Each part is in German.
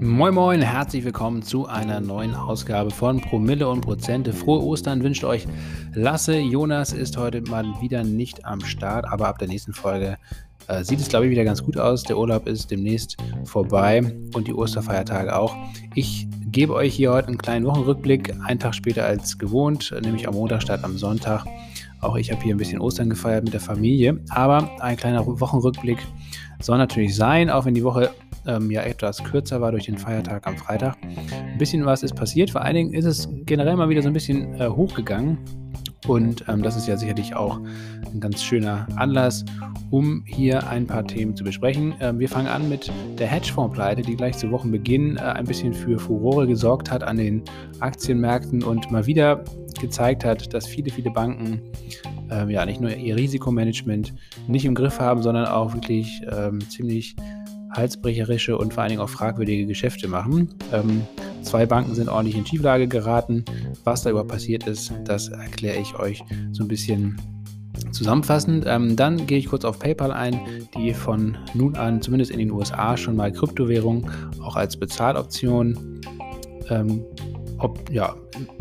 Moin Moin, herzlich willkommen zu einer neuen Ausgabe von Promille und Prozente. Frohe Ostern wünscht euch Lasse. Jonas ist heute mal wieder nicht am Start, aber ab der nächsten Folge äh, sieht es, glaube ich, wieder ganz gut aus. Der Urlaub ist demnächst vorbei und die Osterfeiertage auch. Ich gebe euch hier heute einen kleinen Wochenrückblick, einen Tag später als gewohnt, nämlich am Montag statt am Sonntag. Auch ich habe hier ein bisschen Ostern gefeiert mit der Familie, aber ein kleiner Wochenrückblick soll natürlich sein, auch wenn die Woche ähm, ja etwas kürzer war durch den Feiertag am Freitag. Ein bisschen was ist passiert. Vor allen Dingen ist es generell mal wieder so ein bisschen äh, hochgegangen. Und ähm, das ist ja sicherlich auch ein ganz schöner Anlass, um hier ein paar Themen zu besprechen. Ähm, wir fangen an mit der Hedgefonds-Pleite, die gleich zu Wochenbeginn äh, ein bisschen für Furore gesorgt hat an den Aktienmärkten und mal wieder gezeigt hat, dass viele, viele Banken ähm, ja nicht nur ihr Risikomanagement nicht im Griff haben, sondern auch wirklich ähm, ziemlich halsbrecherische und vor allen Dingen auch fragwürdige Geschäfte machen. Ähm, zwei Banken sind ordentlich in Schieflage geraten. Was da überhaupt passiert ist, das erkläre ich euch so ein bisschen zusammenfassend. Ähm, dann gehe ich kurz auf PayPal ein, die von nun an, zumindest in den USA, schon mal Kryptowährung auch als Bezahloption ähm, ob, ja,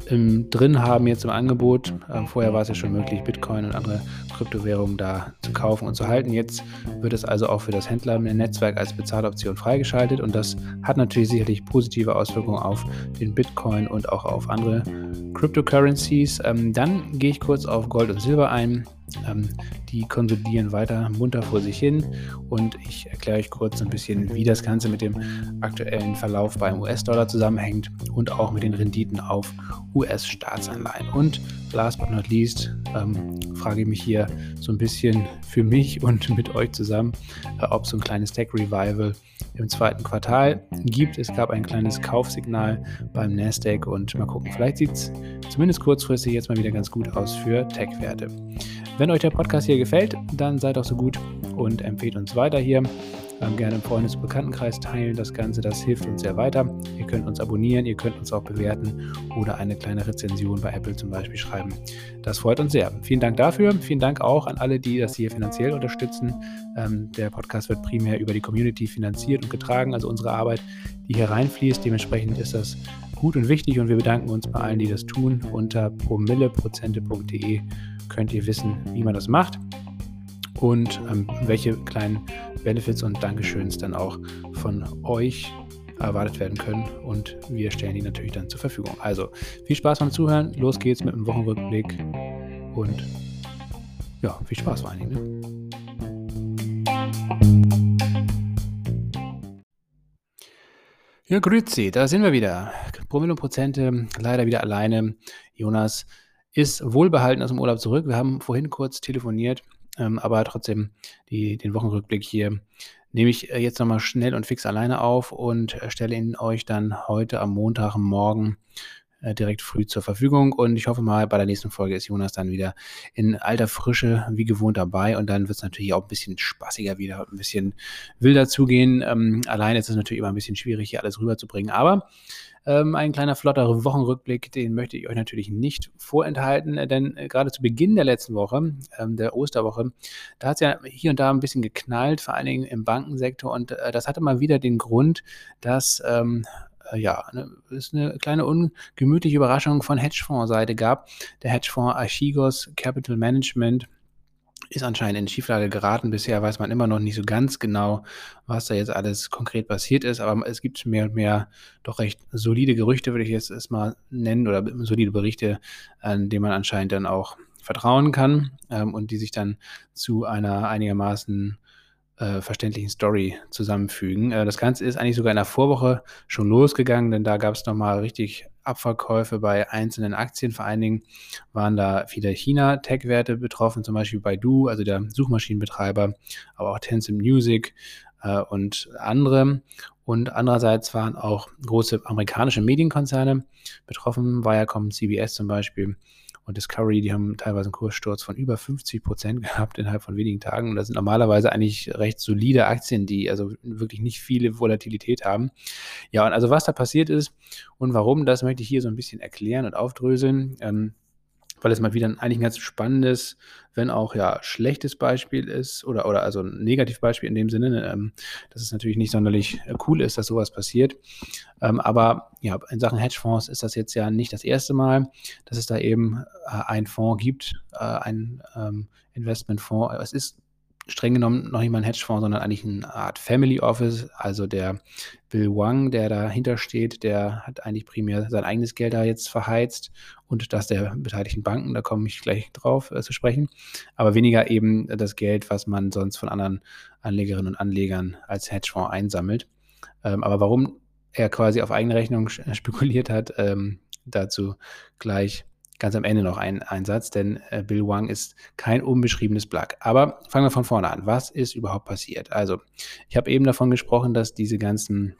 im, drin haben jetzt im Angebot. Ähm, vorher war es ja schon möglich, Bitcoin und andere Kryptowährungen da zu kaufen und zu halten. Jetzt wird es also auch für das Händlernetzwerk als Bezahloption freigeschaltet und das hat natürlich sicherlich positive Auswirkungen auf den Bitcoin und auch auf andere Cryptocurrencies. Ähm, dann gehe ich kurz auf Gold und Silber ein. Ähm, die konsolidieren weiter munter vor sich hin und ich erkläre euch kurz ein bisschen, wie das Ganze mit dem aktuellen Verlauf beim US-Dollar zusammenhängt und auch mit den Renditen auf US-Staatsanleihen. Und last but not least ähm, frage ich mich hier so ein bisschen für mich und mit euch zusammen, äh, ob so ein kleines Tech-Revival im zweiten Quartal gibt. Es gab ein kleines Kaufsignal beim Nasdaq und mal gucken, vielleicht sieht es zumindest kurzfristig jetzt mal wieder ganz gut aus für Tech-Werte. Wenn euch der Podcast hier gefällt, dann seid auch so gut und empfehlt uns weiter hier. Ähm, gerne im Freundes- und Bekanntenkreis teilen das Ganze, das hilft uns sehr weiter. Ihr könnt uns abonnieren, ihr könnt uns auch bewerten oder eine kleine Rezension bei Apple zum Beispiel schreiben. Das freut uns sehr. Vielen Dank dafür. Vielen Dank auch an alle, die das hier finanziell unterstützen. Ähm, der Podcast wird primär über die Community finanziert und getragen, also unsere Arbeit, die hier reinfließt. Dementsprechend ist das gut und wichtig und wir bedanken uns bei allen, die das tun. Unter promilleprozente.de könnt ihr wissen, wie man das macht und ähm, welche kleinen Benefits und Dankeschöns dann auch von euch erwartet werden können und wir stellen die natürlich dann zur Verfügung. Also viel Spaß beim Zuhören, los geht's mit dem Wochenrückblick und ja, viel Spaß vor allen Dingen. Ne? Ja, grüezi, da sind wir wieder. Promille und Prozente, leider wieder alleine. Jonas ist wohlbehalten aus dem Urlaub zurück. Wir haben vorhin kurz telefoniert, ähm, aber trotzdem die, den Wochenrückblick hier nehme ich äh, jetzt nochmal schnell und fix alleine auf und äh, stelle ihn euch dann heute am Montagmorgen äh, direkt früh zur Verfügung. Und ich hoffe mal, bei der nächsten Folge ist Jonas dann wieder in alter Frische wie gewohnt dabei. Und dann wird es natürlich auch ein bisschen spaßiger wieder, ein bisschen wilder zugehen. Ähm, alleine ist es natürlich immer ein bisschen schwierig, hier alles rüberzubringen. Aber ähm, ein kleiner flotter Wochenrückblick, den möchte ich euch natürlich nicht vorenthalten, äh, denn äh, gerade zu Beginn der letzten Woche, ähm, der Osterwoche, da hat es ja hier und da ein bisschen geknallt, vor allen Dingen im Bankensektor. Und äh, das hatte mal wieder den Grund, dass ähm, äh, ja, ne, es eine kleine ungemütliche Überraschung von Hedgefonds-Seite gab. Der Hedgefonds Archigos Capital Management ist anscheinend in Schieflage geraten. Bisher weiß man immer noch nicht so ganz genau, was da jetzt alles konkret passiert ist, aber es gibt mehr und mehr doch recht solide Gerüchte, würde ich jetzt erstmal nennen, oder solide Berichte, an denen man anscheinend dann auch vertrauen kann ähm, und die sich dann zu einer einigermaßen äh, verständlichen Story zusammenfügen. Äh, das Ganze ist eigentlich sogar in der Vorwoche schon losgegangen, denn da gab es nochmal richtig Abverkäufe bei einzelnen Aktien. Vor allen Dingen waren da viele China-Tech-Werte betroffen, zum Beispiel Baidu, also der Suchmaschinenbetreiber, aber auch Tencent Music äh, und andere. Und andererseits waren auch große amerikanische Medienkonzerne betroffen, Viacom, CBS zum Beispiel und Discovery, die haben teilweise einen Kurssturz von über 50 Prozent gehabt innerhalb von wenigen Tagen. Und das sind normalerweise eigentlich recht solide Aktien, die also wirklich nicht viele Volatilität haben. Ja, und also was da passiert ist und warum, das möchte ich hier so ein bisschen erklären und aufdröseln. Ähm, weil es mal wieder ein, eigentlich ein ganz spannendes, wenn auch ja schlechtes Beispiel ist oder, oder also ein Negativbeispiel in dem Sinne, ne, ähm, dass es natürlich nicht sonderlich äh, cool ist, dass sowas passiert. Ähm, aber ja, in Sachen Hedgefonds ist das jetzt ja nicht das erste Mal, dass es da eben äh, einen Fonds gibt, äh, ein ähm, Investmentfonds. Es ist streng genommen noch nicht mal ein Hedgefonds, sondern eigentlich eine Art Family Office. Also der Bill Wang, der dahinter steht, der hat eigentlich primär sein eigenes Geld da jetzt verheizt und das der beteiligten Banken, da komme ich gleich drauf äh, zu sprechen, aber weniger eben das Geld, was man sonst von anderen Anlegerinnen und Anlegern als Hedgefonds einsammelt. Ähm, aber warum er quasi auf eigene Rechnung spekuliert hat, ähm, dazu gleich ganz am Ende noch ein, ein Satz, denn äh, Bill Wang ist kein unbeschriebenes Blatt. Aber fangen wir von vorne an. Was ist überhaupt passiert? Also, ich habe eben davon gesprochen, dass diese ganzen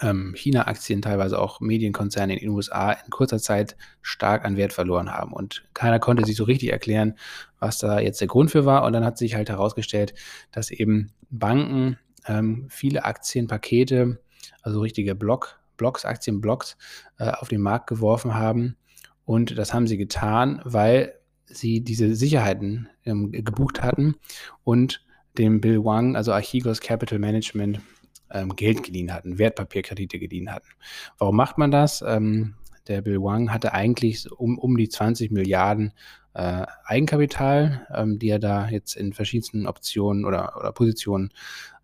ähm, China-Aktien, teilweise auch Medienkonzerne in den USA in kurzer Zeit stark an Wert verloren haben. Und keiner konnte sich so richtig erklären, was da jetzt der Grund für war. Und dann hat sich halt herausgestellt, dass eben Banken ähm, viele Aktienpakete, also richtige Block, Blocks, Aktienblocks, äh, auf den Markt geworfen haben und das haben sie getan, weil sie diese Sicherheiten ähm, gebucht hatten und dem Bill Wang, also Archigos Capital Management, ähm, Geld geliehen hatten, Wertpapierkredite geliehen hatten. Warum macht man das? Ähm, der Bill Wang hatte eigentlich um, um die 20 Milliarden äh, Eigenkapital, ähm, die er da jetzt in verschiedensten Optionen oder, oder Positionen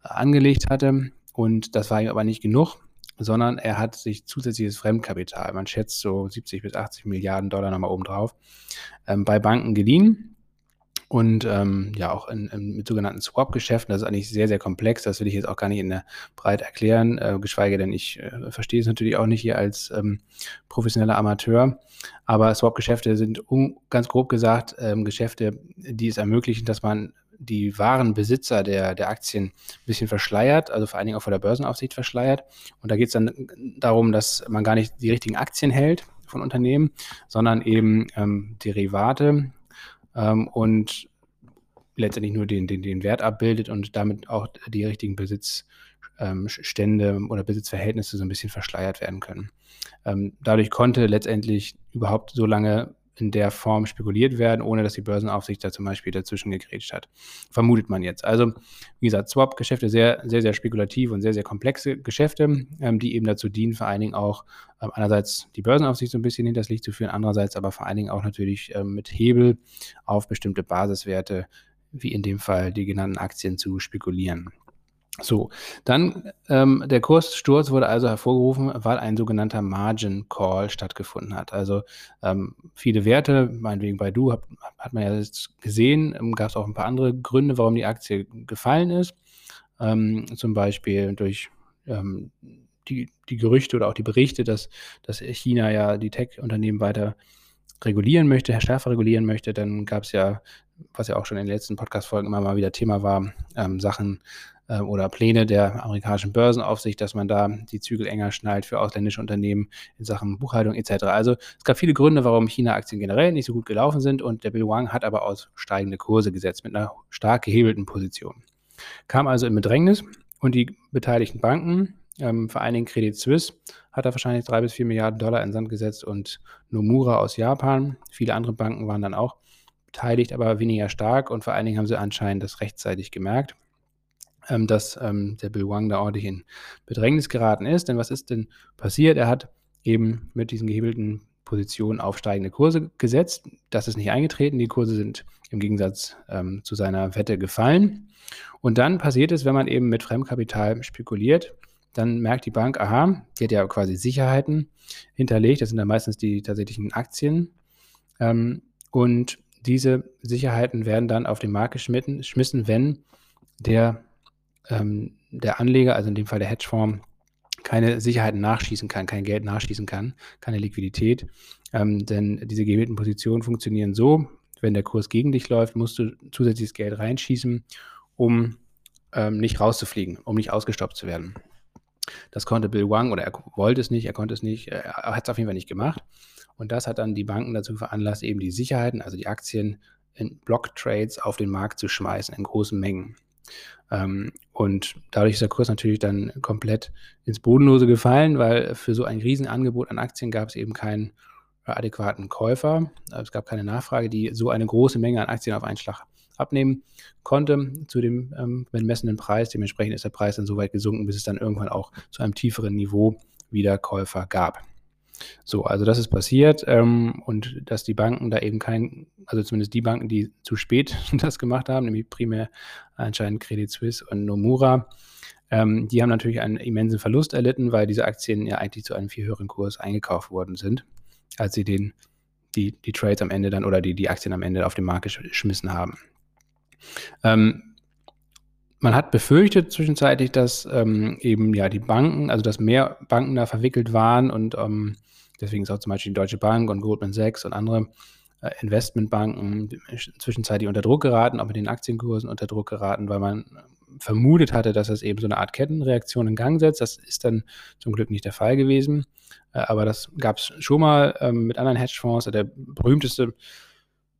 äh, angelegt hatte. Und das war ihm aber nicht genug sondern er hat sich zusätzliches Fremdkapital, man schätzt so 70 bis 80 Milliarden Dollar nochmal obendrauf, ähm, bei Banken geliehen und ähm, ja auch in, in, mit sogenannten Swap-Geschäften. Das ist eigentlich sehr, sehr komplex. Das will ich jetzt auch gar nicht in der Breite erklären, äh, geschweige denn ich äh, verstehe es natürlich auch nicht hier als ähm, professioneller Amateur. Aber Swap-Geschäfte sind um, ganz grob gesagt ähm, Geschäfte, die es ermöglichen, dass man die wahren Besitzer der, der Aktien ein bisschen verschleiert, also vor allen Dingen auch vor der Börsenaufsicht verschleiert. Und da geht es dann darum, dass man gar nicht die richtigen Aktien hält von Unternehmen, sondern eben ähm, Derivate ähm, und letztendlich nur den, den, den Wert abbildet und damit auch die richtigen Besitzstände ähm, oder Besitzverhältnisse so ein bisschen verschleiert werden können. Ähm, dadurch konnte letztendlich überhaupt so lange in der Form spekuliert werden, ohne dass die Börsenaufsicht da zum Beispiel dazwischen gegrätscht hat. Vermutet man jetzt. Also, wie gesagt, Swap-Geschäfte sehr, sehr, sehr spekulativ und sehr, sehr komplexe Geschäfte, ähm, die eben dazu dienen, vor allen Dingen auch ähm, einerseits die Börsenaufsicht so ein bisschen hinters Licht zu führen, andererseits aber vor allen Dingen auch natürlich ähm, mit Hebel auf bestimmte Basiswerte, wie in dem Fall die genannten Aktien, zu spekulieren. So, dann ähm, der Kurssturz wurde also hervorgerufen, weil ein sogenannter Margin Call stattgefunden hat. Also ähm, viele Werte, meinetwegen bei Du, hat, hat man ja jetzt gesehen, ähm, gab es auch ein paar andere Gründe, warum die Aktie gefallen ist. Ähm, zum Beispiel durch ähm, die, die Gerüchte oder auch die Berichte, dass, dass China ja die Tech-Unternehmen weiter regulieren möchte, schärfer regulieren möchte. Dann gab es ja, was ja auch schon in den letzten Podcast-Folgen immer mal wieder Thema war, ähm, Sachen äh, oder Pläne der amerikanischen Börsenaufsicht, dass man da die Zügel enger schnallt für ausländische Unternehmen in Sachen Buchhaltung etc. Also es gab viele Gründe, warum China-Aktien generell nicht so gut gelaufen sind und der Bill Wang hat aber aus steigende Kurse gesetzt mit einer stark gehebelten Position. Kam also in Bedrängnis und die beteiligten Banken, ähm, vor allen Dingen Credit Suisse, hat er wahrscheinlich drei bis vier Milliarden Dollar in Sand gesetzt und Nomura aus Japan. Viele andere Banken waren dann auch beteiligt, aber weniger stark und vor allen Dingen haben sie anscheinend das rechtzeitig gemerkt ähm, dass ähm, der Bill Wang da ordentlich in Bedrängnis geraten ist. Denn was ist denn passiert? Er hat eben mit diesen gehebelten Positionen aufsteigende Kurse gesetzt. Das ist nicht eingetreten. Die Kurse sind im Gegensatz ähm, zu seiner Wette gefallen. Und dann passiert es, wenn man eben mit Fremdkapital spekuliert, dann merkt die Bank, aha, die hat ja quasi Sicherheiten hinterlegt. Das sind dann meistens die tatsächlichen Aktien. Ähm, und diese Sicherheiten werden dann auf den Markt geschmissen, wenn der ähm, der Anleger, also in dem Fall der Hedgefonds, keine Sicherheiten nachschießen kann, kein Geld nachschießen kann, keine Liquidität. Ähm, denn diese gewählten Positionen funktionieren so, wenn der Kurs gegen dich läuft, musst du zusätzliches Geld reinschießen, um ähm, nicht rauszufliegen, um nicht ausgestoppt zu werden. Das konnte Bill Wang oder er wollte es nicht, er konnte es nicht, er hat es auf jeden Fall nicht gemacht. Und das hat dann die Banken dazu veranlasst, eben die Sicherheiten, also die Aktien in Block-Trades auf den Markt zu schmeißen in großen Mengen. Ähm, und dadurch ist der Kurs natürlich dann komplett ins Bodenlose gefallen, weil für so ein Riesenangebot an Aktien gab es eben keinen adäquaten Käufer. Es gab keine Nachfrage, die so eine große Menge an Aktien auf einen Schlag abnehmen konnte zu dem ähm, bemessenen Preis. Dementsprechend ist der Preis dann so weit gesunken, bis es dann irgendwann auch zu einem tieferen Niveau wieder Käufer gab. So, also das ist passiert ähm, und dass die Banken da eben kein, also zumindest die Banken, die zu spät das gemacht haben, nämlich primär anscheinend Credit Suisse und Nomura, ähm, die haben natürlich einen immensen Verlust erlitten, weil diese Aktien ja eigentlich zu einem viel höheren Kurs eingekauft worden sind, als sie den, die, die Trades am Ende dann oder die, die Aktien am Ende auf den Markt geschmissen haben. Ähm, man hat befürchtet zwischenzeitlich, dass ähm, eben ja die Banken, also dass mehr Banken da verwickelt waren und ähm, deswegen ist auch zum Beispiel die Deutsche Bank und Goldman Sachs und andere äh, Investmentbanken zwischenzeitlich unter Druck geraten, auch mit den Aktienkursen unter Druck geraten, weil man vermutet hatte, dass das eben so eine Art Kettenreaktion in Gang setzt. Das ist dann zum Glück nicht der Fall gewesen. Äh, aber das gab es schon mal ähm, mit anderen Hedgefonds. Der berühmteste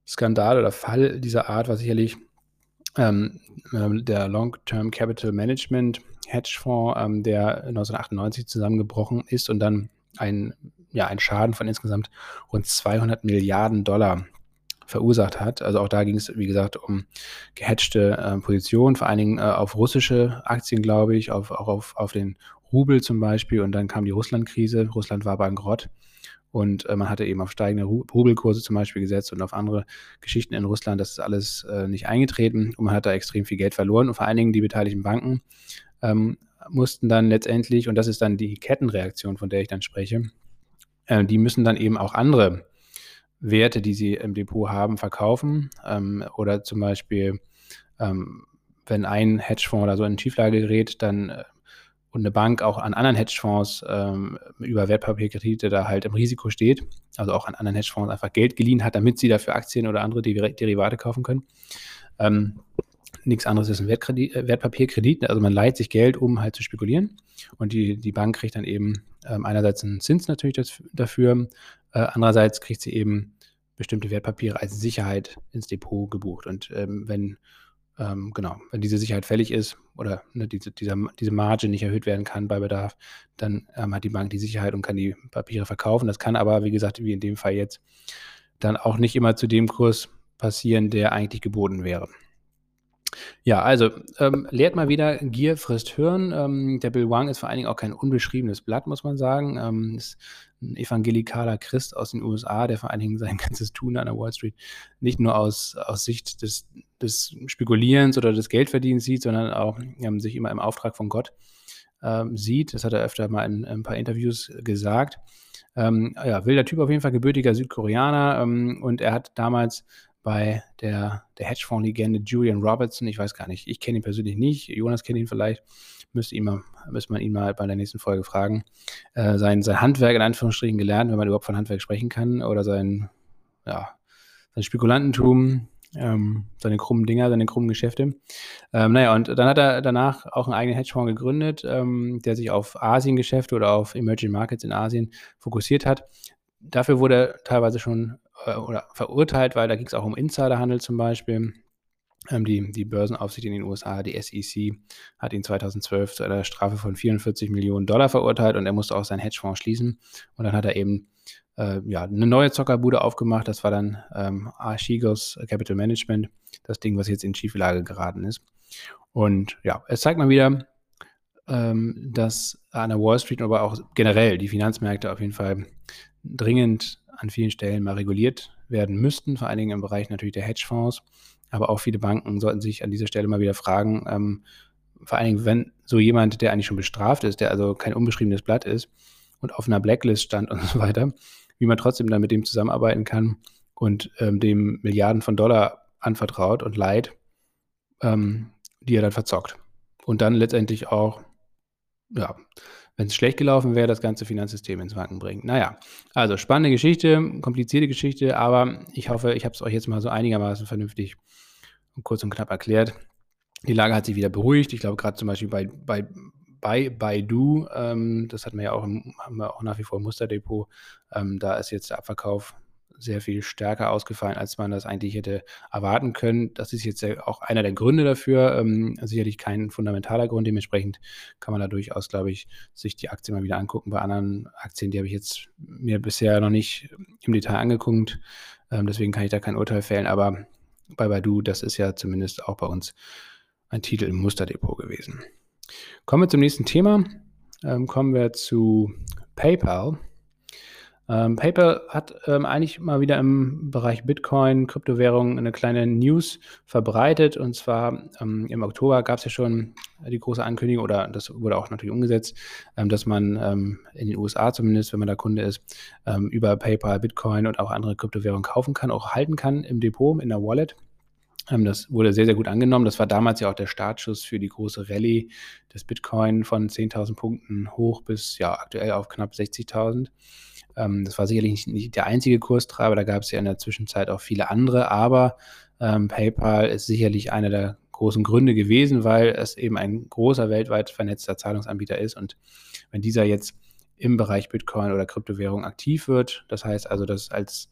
Skandal oder Fall dieser Art war sicherlich ähm, ähm, der Long-Term Capital Management Hedgefonds, ähm, der 1998 zusammengebrochen ist und dann ein, ja, ein Schaden von insgesamt rund 200 Milliarden Dollar verursacht hat. Also auch da ging es, wie gesagt, um gehatchte äh, Positionen, vor allen Dingen äh, auf russische Aktien, glaube ich, auf, auch auf, auf den Rubel zum Beispiel. Und dann kam die Russland-Krise. Russland war bankrott. Und äh, man hatte eben auf steigende Rubelkurse zum Beispiel gesetzt und auf andere Geschichten in Russland. Das ist alles äh, nicht eingetreten und man hat da extrem viel Geld verloren. Und vor allen Dingen die beteiligten Banken ähm, mussten dann letztendlich, und das ist dann die Kettenreaktion, von der ich dann spreche, äh, die müssen dann eben auch andere Werte, die sie im Depot haben, verkaufen. Ähm, oder zum Beispiel, ähm, wenn ein Hedgefonds oder so in Schieflage gerät, dann äh, und eine Bank auch an anderen Hedgefonds ähm, über Wertpapierkredite da halt im Risiko steht, also auch an anderen Hedgefonds einfach Geld geliehen hat, damit sie dafür Aktien oder andere Derivate kaufen können. Ähm, nichts anderes ist ein äh, Wertpapierkredit, also man leiht sich Geld, um halt zu spekulieren und die, die Bank kriegt dann eben ähm, einerseits einen Zins natürlich das, dafür, äh, andererseits kriegt sie eben bestimmte Wertpapiere als Sicherheit ins Depot gebucht und ähm, wenn ähm, genau, wenn diese Sicherheit fällig ist oder ne, diese, dieser, diese Marge nicht erhöht werden kann bei Bedarf, dann ähm, hat die Bank die Sicherheit und kann die Papiere verkaufen. Das kann aber, wie gesagt, wie in dem Fall jetzt, dann auch nicht immer zu dem Kurs passieren, der eigentlich geboten wäre. Ja, also ähm, lehrt mal wieder, Gier frisst Hirn. Ähm, der Bill Wang ist vor allen Dingen auch kein unbeschriebenes Blatt, muss man sagen. Ähm, ist ein evangelikaler Christ aus den USA, der vor allen Dingen sein ganzes Tun an der Wall Street nicht nur aus, aus Sicht des, des Spekulierens oder des Geldverdienens sieht, sondern auch ähm, sich immer im Auftrag von Gott ähm, sieht. Das hat er öfter mal in, in ein paar Interviews gesagt. Ähm, ja, wilder Typ auf jeden Fall, gebürtiger Südkoreaner ähm, und er hat damals bei der, der Hedgefonds-Legende Julian Robertson, ich weiß gar nicht, ich kenne ihn persönlich nicht, Jonas kennt ihn vielleicht, müsste, ihn mal, müsste man ihn mal bei der nächsten Folge fragen, äh, sein, sein Handwerk in Anführungsstrichen gelernt, wenn man überhaupt von Handwerk sprechen kann, oder sein, ja, sein Spekulantentum, ähm, seine krummen Dinger, seine krummen Geschäfte. Ähm, naja, und dann hat er danach auch einen eigenen Hedgefonds gegründet, ähm, der sich auf Asiengeschäfte oder auf Emerging Markets in Asien fokussiert hat. Dafür wurde er teilweise schon äh, oder verurteilt, weil da ging es auch um Insiderhandel zum Beispiel. Ähm, die, die Börsenaufsicht in den USA, die SEC, hat ihn 2012 zu einer Strafe von 44 Millionen Dollar verurteilt und er musste auch seinen Hedgefonds schließen. Und dann hat er eben äh, ja, eine neue Zockerbude aufgemacht. Das war dann ähm, Archegos Capital Management, das Ding, was jetzt in Schieflage geraten ist. Und ja, es zeigt mal wieder, ähm, dass an der Wall Street, aber auch generell die Finanzmärkte auf jeden Fall dringend an vielen Stellen mal reguliert werden müssten, vor allen Dingen im Bereich natürlich der Hedgefonds. Aber auch viele Banken sollten sich an dieser Stelle mal wieder fragen, ähm, vor allen Dingen, wenn so jemand, der eigentlich schon bestraft ist, der also kein unbeschriebenes Blatt ist und auf einer Blacklist stand und so weiter, wie man trotzdem dann mit dem zusammenarbeiten kann und ähm, dem Milliarden von Dollar anvertraut und leiht, ähm, die er dann verzockt. Und dann letztendlich auch, ja, wenn es schlecht gelaufen wäre, das ganze Finanzsystem ins Wanken bringt. Naja, also spannende Geschichte, komplizierte Geschichte, aber ich hoffe, ich habe es euch jetzt mal so einigermaßen vernünftig und kurz und knapp erklärt. Die Lage hat sich wieder beruhigt. Ich glaube, gerade zum Beispiel bei, bei, bei Baidu, ähm, das hatten wir ja auch, im, haben wir auch nach wie vor im Musterdepot, ähm, da ist jetzt der Abverkauf sehr viel stärker ausgefallen, als man das eigentlich hätte erwarten können. Das ist jetzt auch einer der Gründe dafür. Ähm, sicherlich kein fundamentaler Grund. Dementsprechend kann man da durchaus, glaube ich, sich die Aktie mal wieder angucken. Bei anderen Aktien, die habe ich jetzt mir bisher noch nicht im Detail angeguckt. Ähm, deswegen kann ich da kein Urteil fällen. Aber bei Baidu, das ist ja zumindest auch bei uns ein Titel im Musterdepot gewesen. Kommen wir zum nächsten Thema. Ähm, kommen wir zu PayPal. Ähm, PayPal hat ähm, eigentlich mal wieder im Bereich Bitcoin, Kryptowährungen eine kleine News verbreitet. Und zwar ähm, im Oktober gab es ja schon die große Ankündigung, oder das wurde auch natürlich umgesetzt, ähm, dass man ähm, in den USA zumindest, wenn man da Kunde ist, ähm, über PayPal Bitcoin und auch andere Kryptowährungen kaufen kann, auch halten kann im Depot, in der Wallet. Das wurde sehr, sehr gut angenommen. Das war damals ja auch der Startschuss für die große Rallye des Bitcoin von 10.000 Punkten hoch bis ja aktuell auf knapp 60.000. Ähm, das war sicherlich nicht, nicht, der einzige Kurstreiber, da gab es ja in der Zwischenzeit auch viele andere, aber ähm, PayPal ist sicherlich einer der großen Gründe gewesen, weil es eben ein großer weltweit vernetzter Zahlungsanbieter ist und wenn dieser jetzt im Bereich Bitcoin oder Kryptowährung aktiv wird, das heißt also, dass als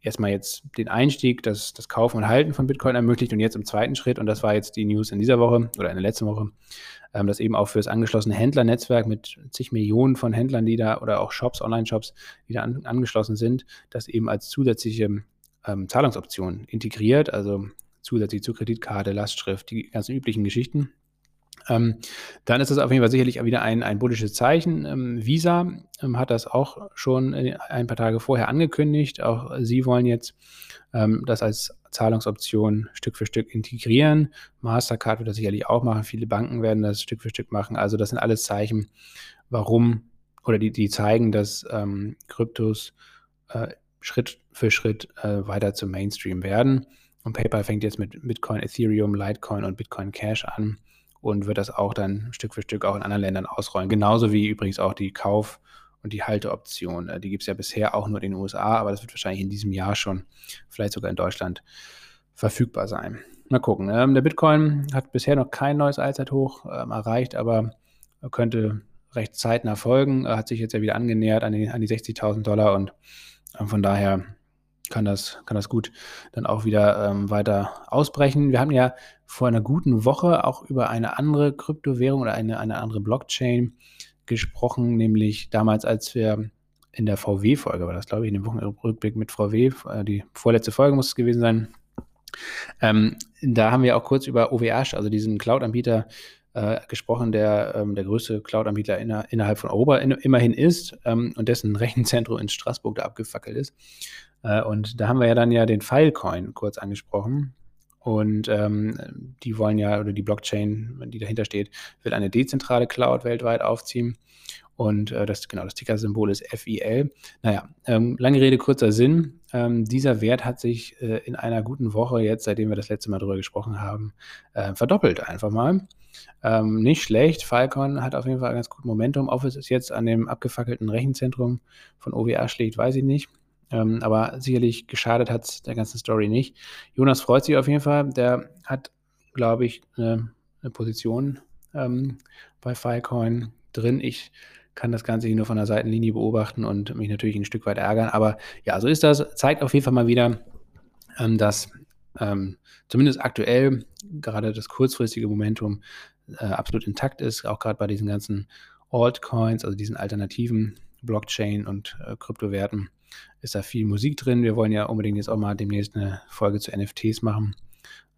erstmal jetzt den Einstieg, das, das Kaufen und Halten von Bitcoin ermöglicht und jetzt im zweiten Schritt, und das war jetzt die News in dieser Woche oder in der letzten Woche, ähm, das eben auch für das angeschlossene Händlernetzwerk mit zig Millionen von Händlern, die da oder auch Shops, Online-Shops, die da an, angeschlossen sind, das eben als zusätzliche ähm, Zahlungsoption integriert, also zusätzlich zur Kreditkarte, Lastschrift, die ganzen üblichen Geschichten. Ähm, dann ist das auf jeden Fall sicherlich wieder ein, ein bullisches Zeichen. Ähm, Visa ähm, hat das auch schon ein paar Tage vorher angekündigt. Auch sie wollen jetzt ähm, das als Zahlungsoption Stück für Stück integrieren. Mastercard wird das sicherlich auch machen. Viele Banken werden das Stück für Stück machen. Also das sind alles Zeichen, warum oder die, die zeigen, dass ähm, Kryptos äh, Schritt für Schritt äh, weiter zum Mainstream werden. Und PayPal fängt jetzt mit Bitcoin, Ethereum, Litecoin und Bitcoin Cash an und wird das auch dann Stück für Stück auch in anderen Ländern ausrollen. Genauso wie übrigens auch die Kauf- und die Halteoption. Äh, die gibt es ja bisher auch nur in den USA, aber das wird wahrscheinlich in diesem Jahr schon, vielleicht sogar in Deutschland, verfügbar sein. Mal gucken. Ähm, der Bitcoin hat bisher noch kein neues Allzeithoch ähm, erreicht, aber könnte recht zeitnah folgen. Er hat sich jetzt ja wieder angenähert an die, an die 60.000 Dollar und äh, von daher kann das, kann das gut dann auch wieder ähm, weiter ausbrechen. Wir haben ja vor einer guten Woche auch über eine andere Kryptowährung oder eine, eine andere Blockchain gesprochen, nämlich damals, als wir in der VW-Folge, war das glaube ich, in dem Wochenrückblick mit VW, äh, die vorletzte Folge muss es gewesen sein. Ähm, da haben wir auch kurz über OVH, also diesen Cloud-Anbieter, äh, gesprochen, der ähm, der größte Cloud-Anbieter inner, innerhalb von Europa in, immerhin ist ähm, und dessen Rechenzentrum in Straßburg da abgefackelt ist. Äh, und da haben wir ja dann ja den Filecoin kurz angesprochen. Und ähm, die wollen ja, oder die Blockchain, die dahinter steht, will eine dezentrale Cloud weltweit aufziehen. Und äh, das, genau, das Ticker-Symbol ist FIL. Naja, ähm, lange Rede, kurzer Sinn. Ähm, dieser Wert hat sich äh, in einer guten Woche, jetzt seitdem wir das letzte Mal darüber gesprochen haben, äh, verdoppelt einfach mal. Ähm, nicht schlecht. Falcon hat auf jeden Fall ganz gut Momentum. Ob es jetzt an dem abgefackelten Rechenzentrum von OWA schlägt, weiß ich nicht. Ähm, aber sicherlich geschadet hat es der ganzen Story nicht. Jonas freut sich auf jeden Fall. Der hat, glaube ich, eine, eine Position ähm, bei Filecoin drin. Ich kann das Ganze hier nur von der Seitenlinie beobachten und mich natürlich ein Stück weit ärgern. Aber ja, so ist das. Zeigt auf jeden Fall mal wieder, ähm, dass ähm, zumindest aktuell gerade das kurzfristige Momentum äh, absolut intakt ist, auch gerade bei diesen ganzen Altcoins, also diesen alternativen Blockchain und äh, Kryptowerten ist da viel Musik drin. Wir wollen ja unbedingt jetzt auch mal demnächst eine Folge zu NFTs machen.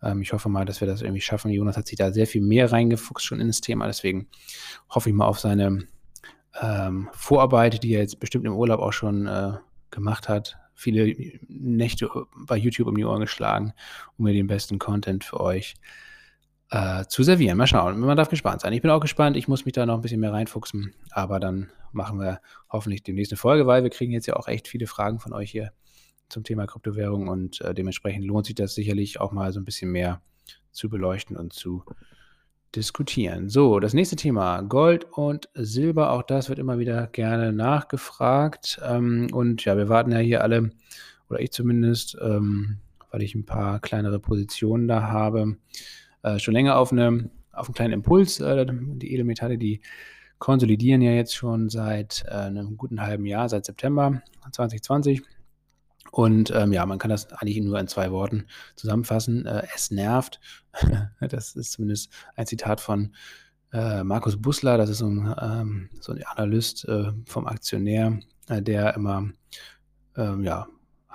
Ähm, ich hoffe mal, dass wir das irgendwie schaffen. Jonas hat sich da sehr viel mehr reingefuchst schon in das Thema. Deswegen hoffe ich mal auf seine ähm, Vorarbeit, die er jetzt bestimmt im Urlaub auch schon äh, gemacht hat. Viele Nächte bei YouTube um die Ohren geschlagen, um mir den besten Content für euch äh, zu servieren. Mal schauen. Man darf gespannt sein. Ich bin auch gespannt. Ich muss mich da noch ein bisschen mehr reinfuchsen. Aber dann machen wir hoffentlich die nächste Folge, weil wir kriegen jetzt ja auch echt viele Fragen von euch hier zum Thema Kryptowährung und äh, dementsprechend lohnt sich das sicherlich auch mal so ein bisschen mehr zu beleuchten und zu diskutieren. So, das nächste Thema, Gold und Silber, auch das wird immer wieder gerne nachgefragt. Ähm, und ja, wir warten ja hier alle, oder ich zumindest, ähm, weil ich ein paar kleinere Positionen da habe, äh, schon länger auf, eine, auf einen kleinen Impuls. Äh, die Edelmetalle, die konsolidieren ja jetzt schon seit äh, einem guten halben Jahr, seit September 2020. Und ähm, ja, man kann das eigentlich nur in zwei Worten zusammenfassen. Äh, es nervt. das ist zumindest ein Zitat von äh, Markus Bussler, das ist so ein, ähm, so ein Analyst äh, vom Aktionär, äh, der immer ähm, ja,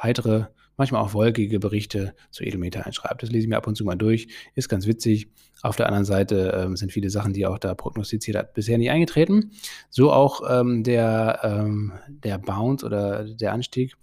heitere manchmal auch wolkige Berichte zu Edelmeter einschreibt. Das lese ich mir ab und zu mal durch, ist ganz witzig. Auf der anderen Seite ähm, sind viele Sachen, die er auch da prognostiziert hat, bisher nicht eingetreten. So auch ähm, der, ähm, der Bounce oder der Anstieg.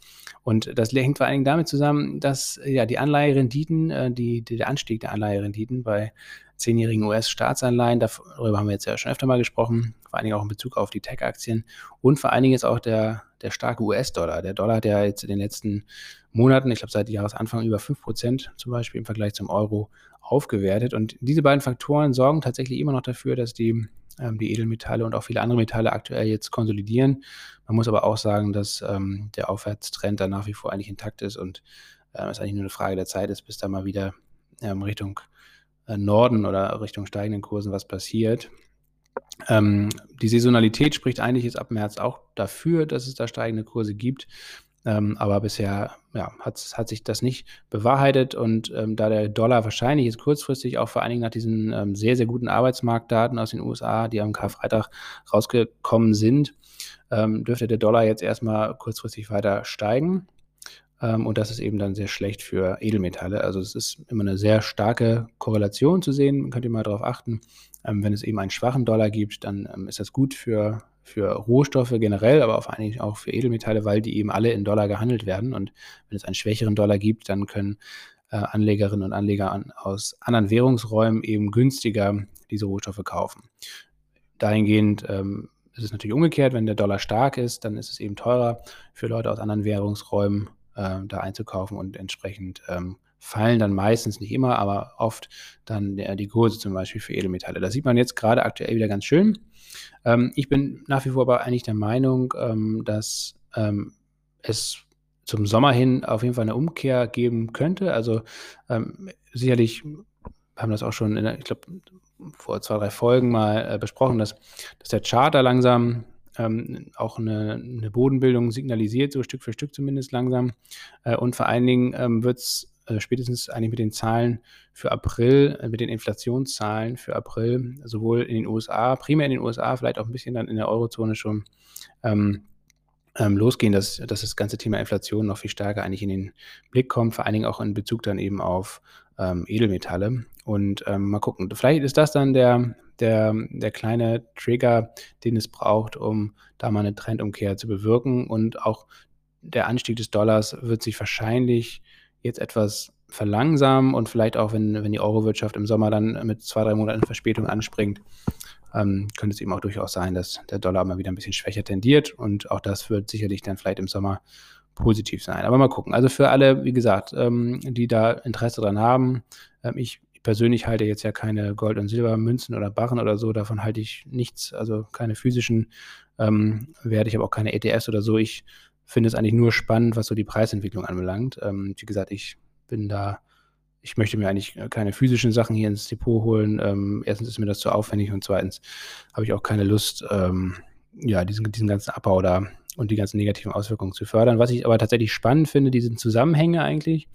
Und das hängt vor allen Dingen damit zusammen, dass ja die Anleiherenditen, äh, die, die, der Anstieg der Anleiherenditen bei zehnjährigen US-Staatsanleihen, darüber haben wir jetzt ja schon öfter mal gesprochen, vor allen Dingen auch in Bezug auf die Tech-Aktien und vor allen Dingen jetzt auch der, der starke US-Dollar. Der Dollar, der jetzt in den letzten Monaten, ich glaube seit Jahresanfang über 5% zum Beispiel im Vergleich zum Euro aufgewertet. Und diese beiden Faktoren sorgen tatsächlich immer noch dafür, dass die, ähm, die Edelmetalle und auch viele andere Metalle aktuell jetzt konsolidieren. Man muss aber auch sagen, dass ähm, der Aufwärtstrend da nach wie vor eigentlich intakt ist und äh, es eigentlich nur eine Frage der Zeit ist, bis da mal wieder ähm, Richtung äh, Norden oder Richtung steigenden Kursen was passiert. Ähm, die Saisonalität spricht eigentlich jetzt ab März auch dafür, dass es da steigende Kurse gibt. Ähm, aber bisher ja, hat, sich das nicht bewahrheitet und ähm, da der Dollar wahrscheinlich jetzt kurzfristig auch vor allen Dingen nach diesen ähm, sehr, sehr guten Arbeitsmarktdaten aus den USA, die am Karfreitag rausgekommen sind, ähm, dürfte der Dollar jetzt erstmal kurzfristig weiter steigen. Ähm, und das ist eben dann sehr schlecht für Edelmetalle. Also es ist immer eine sehr starke Korrelation zu sehen. Könnt ihr mal darauf achten. Ähm, wenn es eben einen schwachen Dollar gibt, dann ist das gut für für Rohstoffe generell, aber vor Dingen auch für Edelmetalle, weil die eben alle in Dollar gehandelt werden. Und wenn es einen schwächeren Dollar gibt, dann können äh, Anlegerinnen und Anleger an, aus anderen Währungsräumen eben günstiger diese Rohstoffe kaufen. Dahingehend ähm, ist es natürlich umgekehrt, wenn der Dollar stark ist, dann ist es eben teurer für Leute aus anderen Währungsräumen äh, da einzukaufen und entsprechend ähm, fallen dann meistens nicht immer, aber oft dann die Kurse zum Beispiel für Edelmetalle. Das sieht man jetzt gerade aktuell wieder ganz schön. Ähm, ich bin nach wie vor aber eigentlich der Meinung, ähm, dass ähm, es zum Sommer hin auf jeden Fall eine Umkehr geben könnte. Also ähm, sicherlich haben das auch schon, in, ich glaube, vor zwei, drei Folgen mal äh, besprochen, dass, dass der Charter langsam ähm, auch eine, eine, Bodenbildung signalisiert, so Stück für Stück zumindest langsam. Äh, und vor allen Dingen ähm, wird es äh, spätestens eigentlich mit den Zahlen für April, äh, mit den Inflationszahlen für April, sowohl in den USA, primär in den USA, vielleicht auch ein bisschen dann in der Eurozone schon ähm, ähm, losgehen, dass, dass das ganze Thema Inflation noch viel stärker eigentlich in den Blick kommt, vor allen Dingen auch in Bezug dann eben auf ähm, Edelmetalle. Und ähm, mal gucken, vielleicht ist das dann der, der, der kleine Trigger, den es braucht, um da mal eine Trendumkehr zu bewirken. Und auch der Anstieg des Dollars wird sich wahrscheinlich jetzt etwas verlangsamen und vielleicht auch, wenn, wenn die Euro-Wirtschaft im Sommer dann mit zwei, drei Monaten Verspätung anspringt, ähm, könnte es eben auch durchaus sein, dass der Dollar mal wieder ein bisschen schwächer tendiert und auch das wird sicherlich dann vielleicht im Sommer positiv sein. Aber mal gucken. Also für alle, wie gesagt, ähm, die da Interesse dran haben, ähm, ich persönlich halte jetzt ja keine Gold- und Silbermünzen oder Barren oder so, davon halte ich nichts, also keine physischen ähm, Werte, ich habe auch keine ETFs oder so. Ich finde es eigentlich nur spannend, was so die Preisentwicklung anbelangt. Ähm, wie gesagt, ich bin da, ich möchte mir eigentlich keine physischen Sachen hier ins Depot holen. Ähm, erstens ist mir das zu aufwendig und zweitens habe ich auch keine Lust, ähm, ja, diesen, diesen ganzen Abbau da und die ganzen negativen Auswirkungen zu fördern. Was ich aber tatsächlich spannend finde, diese Zusammenhänge eigentlich,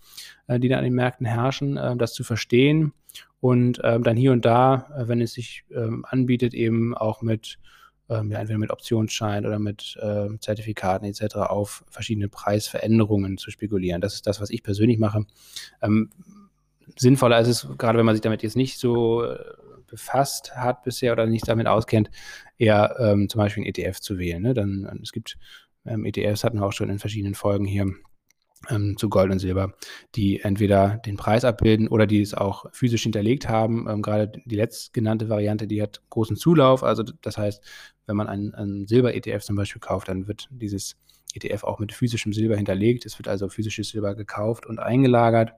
äh, die da an den Märkten herrschen, äh, das zu verstehen und äh, dann hier und da, äh, wenn es sich ähm, anbietet, eben auch mit ähm, ja, entweder mit Optionsschein oder mit äh, Zertifikaten etc. auf verschiedene Preisveränderungen zu spekulieren. Das ist das, was ich persönlich mache. Ähm, sinnvoller ist es, gerade wenn man sich damit jetzt nicht so äh, befasst hat bisher oder nicht damit auskennt, eher ähm, zum Beispiel ein ETF zu wählen. Ne? Dann, es gibt ähm, ETFs, hatten wir auch schon in verschiedenen Folgen hier ähm, zu Gold und Silber, die entweder den Preis abbilden oder die es auch physisch hinterlegt haben. Ähm, gerade die letztgenannte Variante, die hat großen Zulauf. Also das heißt, wenn man einen, einen Silber-ETF zum Beispiel kauft, dann wird dieses ETF auch mit physischem Silber hinterlegt. Es wird also physisches Silber gekauft und eingelagert.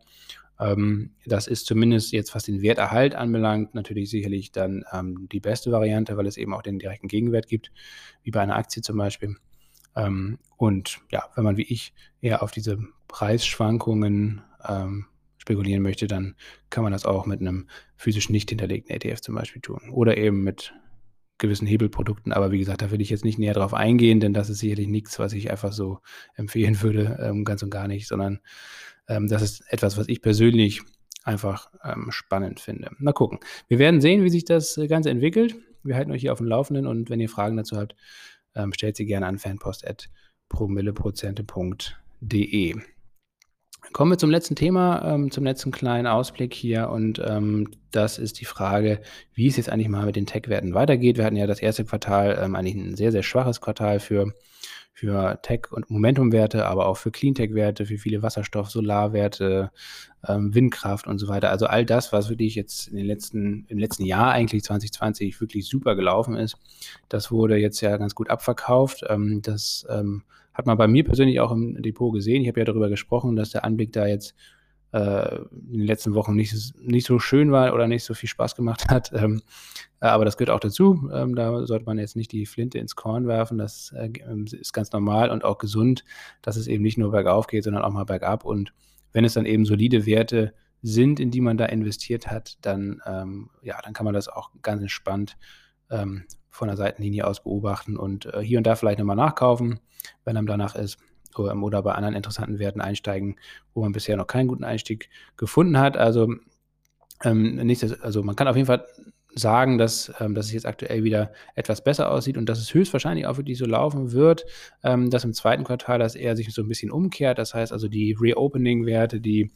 Ähm, das ist zumindest jetzt, was den Werterhalt anbelangt, natürlich sicherlich dann ähm, die beste Variante, weil es eben auch den direkten Gegenwert gibt, wie bei einer Aktie zum Beispiel. Ähm, und ja, wenn man wie ich eher auf diese Preisschwankungen ähm, spekulieren möchte, dann kann man das auch mit einem physisch nicht hinterlegten ETF zum Beispiel tun. Oder eben mit gewissen Hebelprodukten. Aber wie gesagt, da will ich jetzt nicht näher drauf eingehen, denn das ist sicherlich nichts, was ich einfach so empfehlen würde, ähm, ganz und gar nicht, sondern ähm, das ist etwas, was ich persönlich einfach ähm, spannend finde. Mal gucken. Wir werden sehen, wie sich das Ganze entwickelt. Wir halten euch hier auf dem Laufenden und wenn ihr Fragen dazu habt, ähm, stellt sie gerne an fanpost.promilleprozente.de. Kommen wir zum letzten Thema, ähm, zum letzten kleinen Ausblick hier und ähm, das ist die Frage, wie es jetzt eigentlich mal mit den Tech-Werten weitergeht. Wir hatten ja das erste Quartal ähm, eigentlich ein sehr, sehr schwaches Quartal für, für Tech- und Momentum-Werte, aber auch für Cleantech-Werte, für viele Wasserstoff-, Solarwerte, ähm, Windkraft und so weiter. Also all das, was wirklich jetzt in den letzten, im letzten Jahr eigentlich 2020 wirklich super gelaufen ist, das wurde jetzt ja ganz gut abverkauft. Ähm, das ähm, hat man bei mir persönlich auch im Depot gesehen. Ich habe ja darüber gesprochen, dass der Anblick da jetzt äh, in den letzten Wochen nicht, nicht so schön war oder nicht so viel Spaß gemacht hat. Ähm, äh, aber das gehört auch dazu. Ähm, da sollte man jetzt nicht die Flinte ins Korn werfen. Das äh, ist ganz normal und auch gesund, dass es eben nicht nur bergauf geht, sondern auch mal bergab. Und wenn es dann eben solide Werte sind, in die man da investiert hat, dann, ähm, ja, dann kann man das auch ganz entspannt ähm, von der Seitenlinie aus beobachten und äh, hier und da vielleicht nochmal nachkaufen, wenn einem danach ist. Ähm, oder bei anderen interessanten Werten einsteigen, wo man bisher noch keinen guten Einstieg gefunden hat. Also, ähm, nicht, also man kann auf jeden Fall sagen, dass, ähm, dass es jetzt aktuell wieder etwas besser aussieht und dass es höchstwahrscheinlich auch wirklich so laufen wird, ähm, dass im zweiten Quartal das eher sich so ein bisschen umkehrt. Das heißt also die Reopening-Werte, die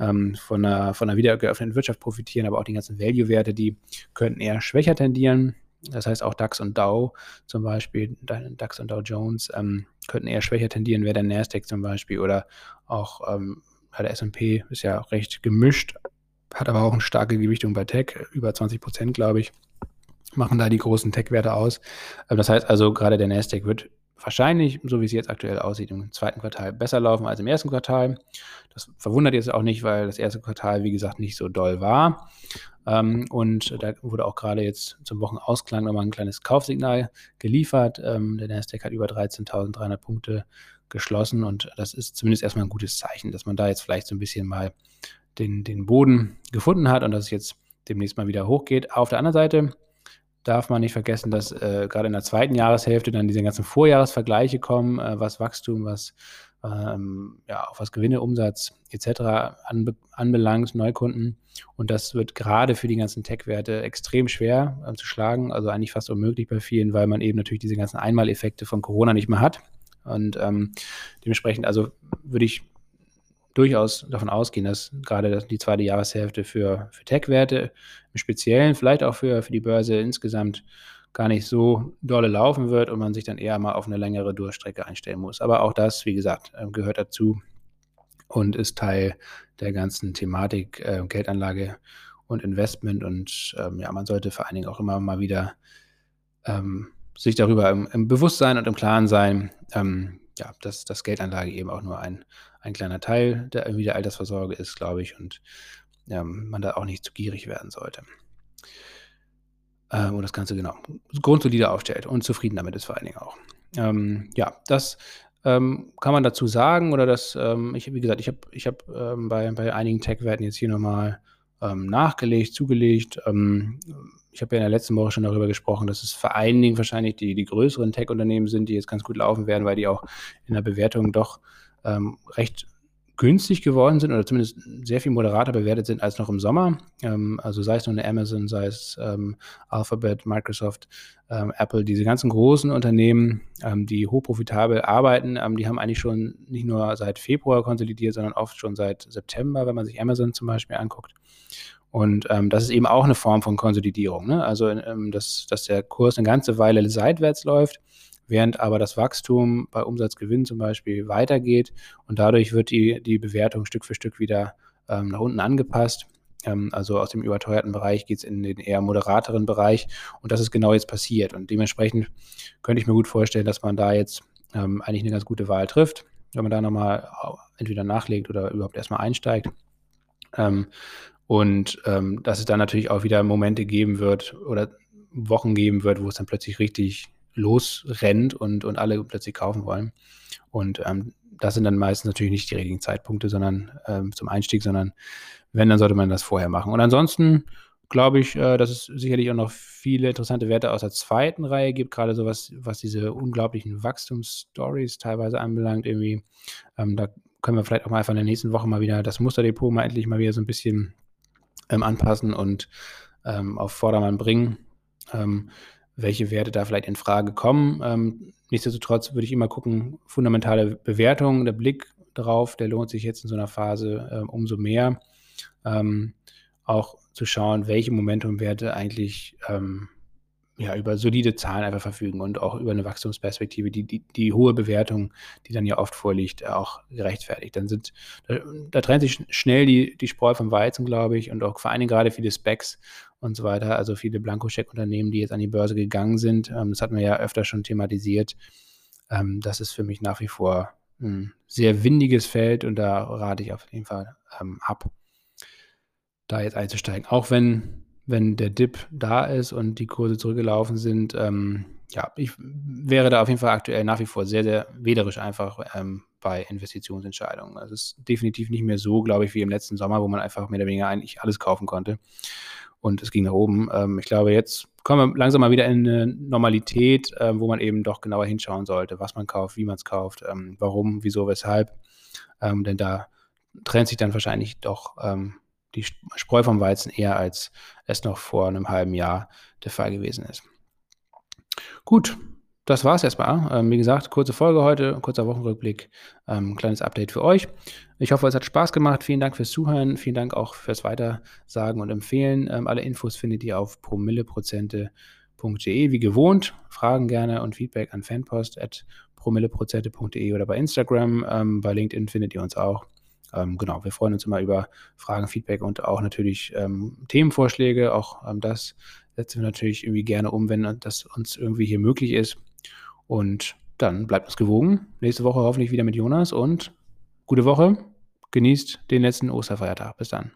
ähm, von, einer, von wieder geöffneten Wirtschaft profitieren, aber auch die ganzen Value-Werte, die könnten eher schwächer tendieren. Das heißt, auch DAX und Dow zum Beispiel, DAX und Dow Jones ähm, könnten eher schwächer tendieren, wäre der Nasdaq zum Beispiel oder auch ähm, der S&P ist ja recht gemischt, hat aber auch eine starke Gewichtung bei Tech, über 20 Prozent, glaube ich, machen da die großen Tech-Werte aus. Ähm, das heißt also, gerade der Nasdaq wird wahrscheinlich, so wie es jetzt aktuell aussieht, im zweiten Quartal besser laufen als im ersten Quartal. Das verwundert jetzt auch nicht, weil das erste Quartal, wie gesagt, nicht so doll war. Ähm, und da wurde auch gerade jetzt zum Wochenausklang nochmal ein kleines Kaufsignal geliefert. Ähm, der Nasdaq hat über 13.300 Punkte geschlossen und das ist zumindest erstmal ein gutes Zeichen, dass man da jetzt vielleicht so ein bisschen mal den, den Boden gefunden hat und dass es jetzt demnächst mal wieder hochgeht. Auf der anderen Seite darf man nicht vergessen, dass äh, gerade in der zweiten Jahreshälfte dann diese ganzen Vorjahresvergleiche kommen, äh, was Wachstum, was ähm, ja, auch was Gewinne, Umsatz etc. Anbe anbelangt, Neukunden. Und das wird gerade für die ganzen Tech-Werte extrem schwer äh, zu schlagen, also eigentlich fast unmöglich bei vielen, weil man eben natürlich diese ganzen Einmaleffekte von Corona nicht mehr hat. Und ähm, dementsprechend, also würde ich durchaus davon ausgehen, dass gerade die zweite Jahreshälfte für, für Tech-Werte im Speziellen, vielleicht auch für, für die Börse insgesamt gar nicht so dolle laufen wird und man sich dann eher mal auf eine längere Durchstrecke einstellen muss. Aber auch das, wie gesagt, ähm, gehört dazu und ist Teil der ganzen Thematik äh, Geldanlage und Investment. Und ähm, ja, man sollte vor allen Dingen auch immer mal wieder ähm, sich darüber im, im, Bewusstsein und im Klaren sein, ähm, ja, dass, dass Geldanlage eben auch nur ein, ein kleiner Teil der, irgendwie der Altersvorsorge ist, glaube ich, und ähm, man da auch nicht zu gierig werden sollte. Ähm, und das Ganze genau grundsolide aufstellt und zufrieden damit ist vor allen Dingen auch. Ähm, ja, das ähm, kann man dazu sagen oder das, ähm, ich, wie gesagt, ich habe ich hab, ähm, bei, bei einigen Tech-Werten jetzt hier nochmal ähm, nachgelegt, zugelegt. Ähm, ich habe ja in der letzten Woche schon darüber gesprochen, dass es vor allen Dingen wahrscheinlich die, die größeren Tech-Unternehmen sind, die jetzt ganz gut laufen werden, weil die auch in der Bewertung doch ähm, recht günstig geworden sind oder zumindest sehr viel moderater bewertet sind als noch im Sommer. Ähm, also sei es nur eine Amazon, sei es ähm, Alphabet, Microsoft, ähm, Apple, diese ganzen großen Unternehmen, ähm, die hochprofitabel arbeiten, ähm, die haben eigentlich schon nicht nur seit Februar konsolidiert, sondern oft schon seit September, wenn man sich Amazon zum Beispiel anguckt. Und ähm, das ist eben auch eine Form von Konsolidierung. Ne? Also, dass, dass der Kurs eine ganze Weile seitwärts läuft während aber das Wachstum bei Umsatzgewinn zum Beispiel weitergeht und dadurch wird die, die Bewertung Stück für Stück wieder ähm, nach unten angepasst. Ähm, also aus dem überteuerten Bereich geht es in den eher moderateren Bereich und das ist genau jetzt passiert und dementsprechend könnte ich mir gut vorstellen, dass man da jetzt ähm, eigentlich eine ganz gute Wahl trifft, wenn man da nochmal entweder nachlegt oder überhaupt erstmal einsteigt. Ähm, und ähm, dass es dann natürlich auch wieder Momente geben wird oder Wochen geben wird, wo es dann plötzlich richtig losrennt und, und alle plötzlich kaufen wollen. Und ähm, das sind dann meistens natürlich nicht die richtigen Zeitpunkte, sondern ähm, zum Einstieg, sondern wenn, dann sollte man das vorher machen. Und ansonsten glaube ich, äh, dass es sicherlich auch noch viele interessante Werte aus der zweiten Reihe gibt, gerade so was, was diese unglaublichen Wachstumsstories teilweise anbelangt. Irgendwie, ähm, da können wir vielleicht auch mal einfach in der nächsten Woche mal wieder das Musterdepot mal endlich mal wieder so ein bisschen ähm, anpassen und ähm, auf Vordermann bringen, ähm, welche Werte da vielleicht in Frage kommen. Ähm, nichtsdestotrotz würde ich immer gucken, fundamentale Bewertung, der Blick drauf, der lohnt sich jetzt in so einer Phase ähm, umso mehr. Ähm, auch zu schauen, welche Momentumwerte eigentlich ähm, ja, über solide Zahlen einfach verfügen und auch über eine Wachstumsperspektive, die, die, die hohe Bewertung, die dann ja oft vorliegt, auch gerechtfertigt. Dann sind, da, da trennt sich schnell die, die Spreu vom Weizen, glaube ich, und auch vor allen Dingen gerade viele Specs und so weiter, also viele Blankoscheck-Unternehmen, die jetzt an die Börse gegangen sind. Ähm, das hatten wir ja öfter schon thematisiert. Ähm, das ist für mich nach wie vor ein sehr windiges Feld und da rate ich auf jeden Fall ähm, ab, da jetzt einzusteigen. Auch wenn, wenn der Dip da ist und die Kurse zurückgelaufen sind, ähm, ja, ich wäre da auf jeden Fall aktuell nach wie vor sehr, sehr wählerisch einfach ähm, bei Investitionsentscheidungen. Also es ist definitiv nicht mehr so, glaube ich, wie im letzten Sommer, wo man einfach mehr oder weniger eigentlich alles kaufen konnte und es ging nach oben. Ähm, ich glaube, jetzt kommen wir langsam mal wieder in eine Normalität, äh, wo man eben doch genauer hinschauen sollte, was man kauft, wie man es kauft, ähm, warum, wieso, weshalb. Ähm, denn da trennt sich dann wahrscheinlich doch ähm, die Spreu vom Weizen eher, als es noch vor einem halben Jahr der Fall gewesen ist. Gut, das war es erstmal. Ähm, wie gesagt, kurze Folge heute, kurzer Wochenrückblick, ähm, kleines Update für euch. Ich hoffe, es hat Spaß gemacht. Vielen Dank fürs Zuhören. Vielen Dank auch fürs Weitersagen und Empfehlen. Ähm, alle Infos findet ihr auf promilleprozente.de. Wie gewohnt, Fragen gerne und Feedback an fanpost.promilleprozente.de oder bei Instagram. Ähm, bei LinkedIn findet ihr uns auch. Ähm, genau, wir freuen uns immer über Fragen, Feedback und auch natürlich ähm, Themenvorschläge. Auch das setzen wir natürlich irgendwie gerne um, wenn das uns irgendwie hier möglich ist. Und dann bleibt uns gewogen. Nächste Woche hoffentlich wieder mit Jonas und gute Woche. Genießt den letzten Osterfeiertag. Bis dann.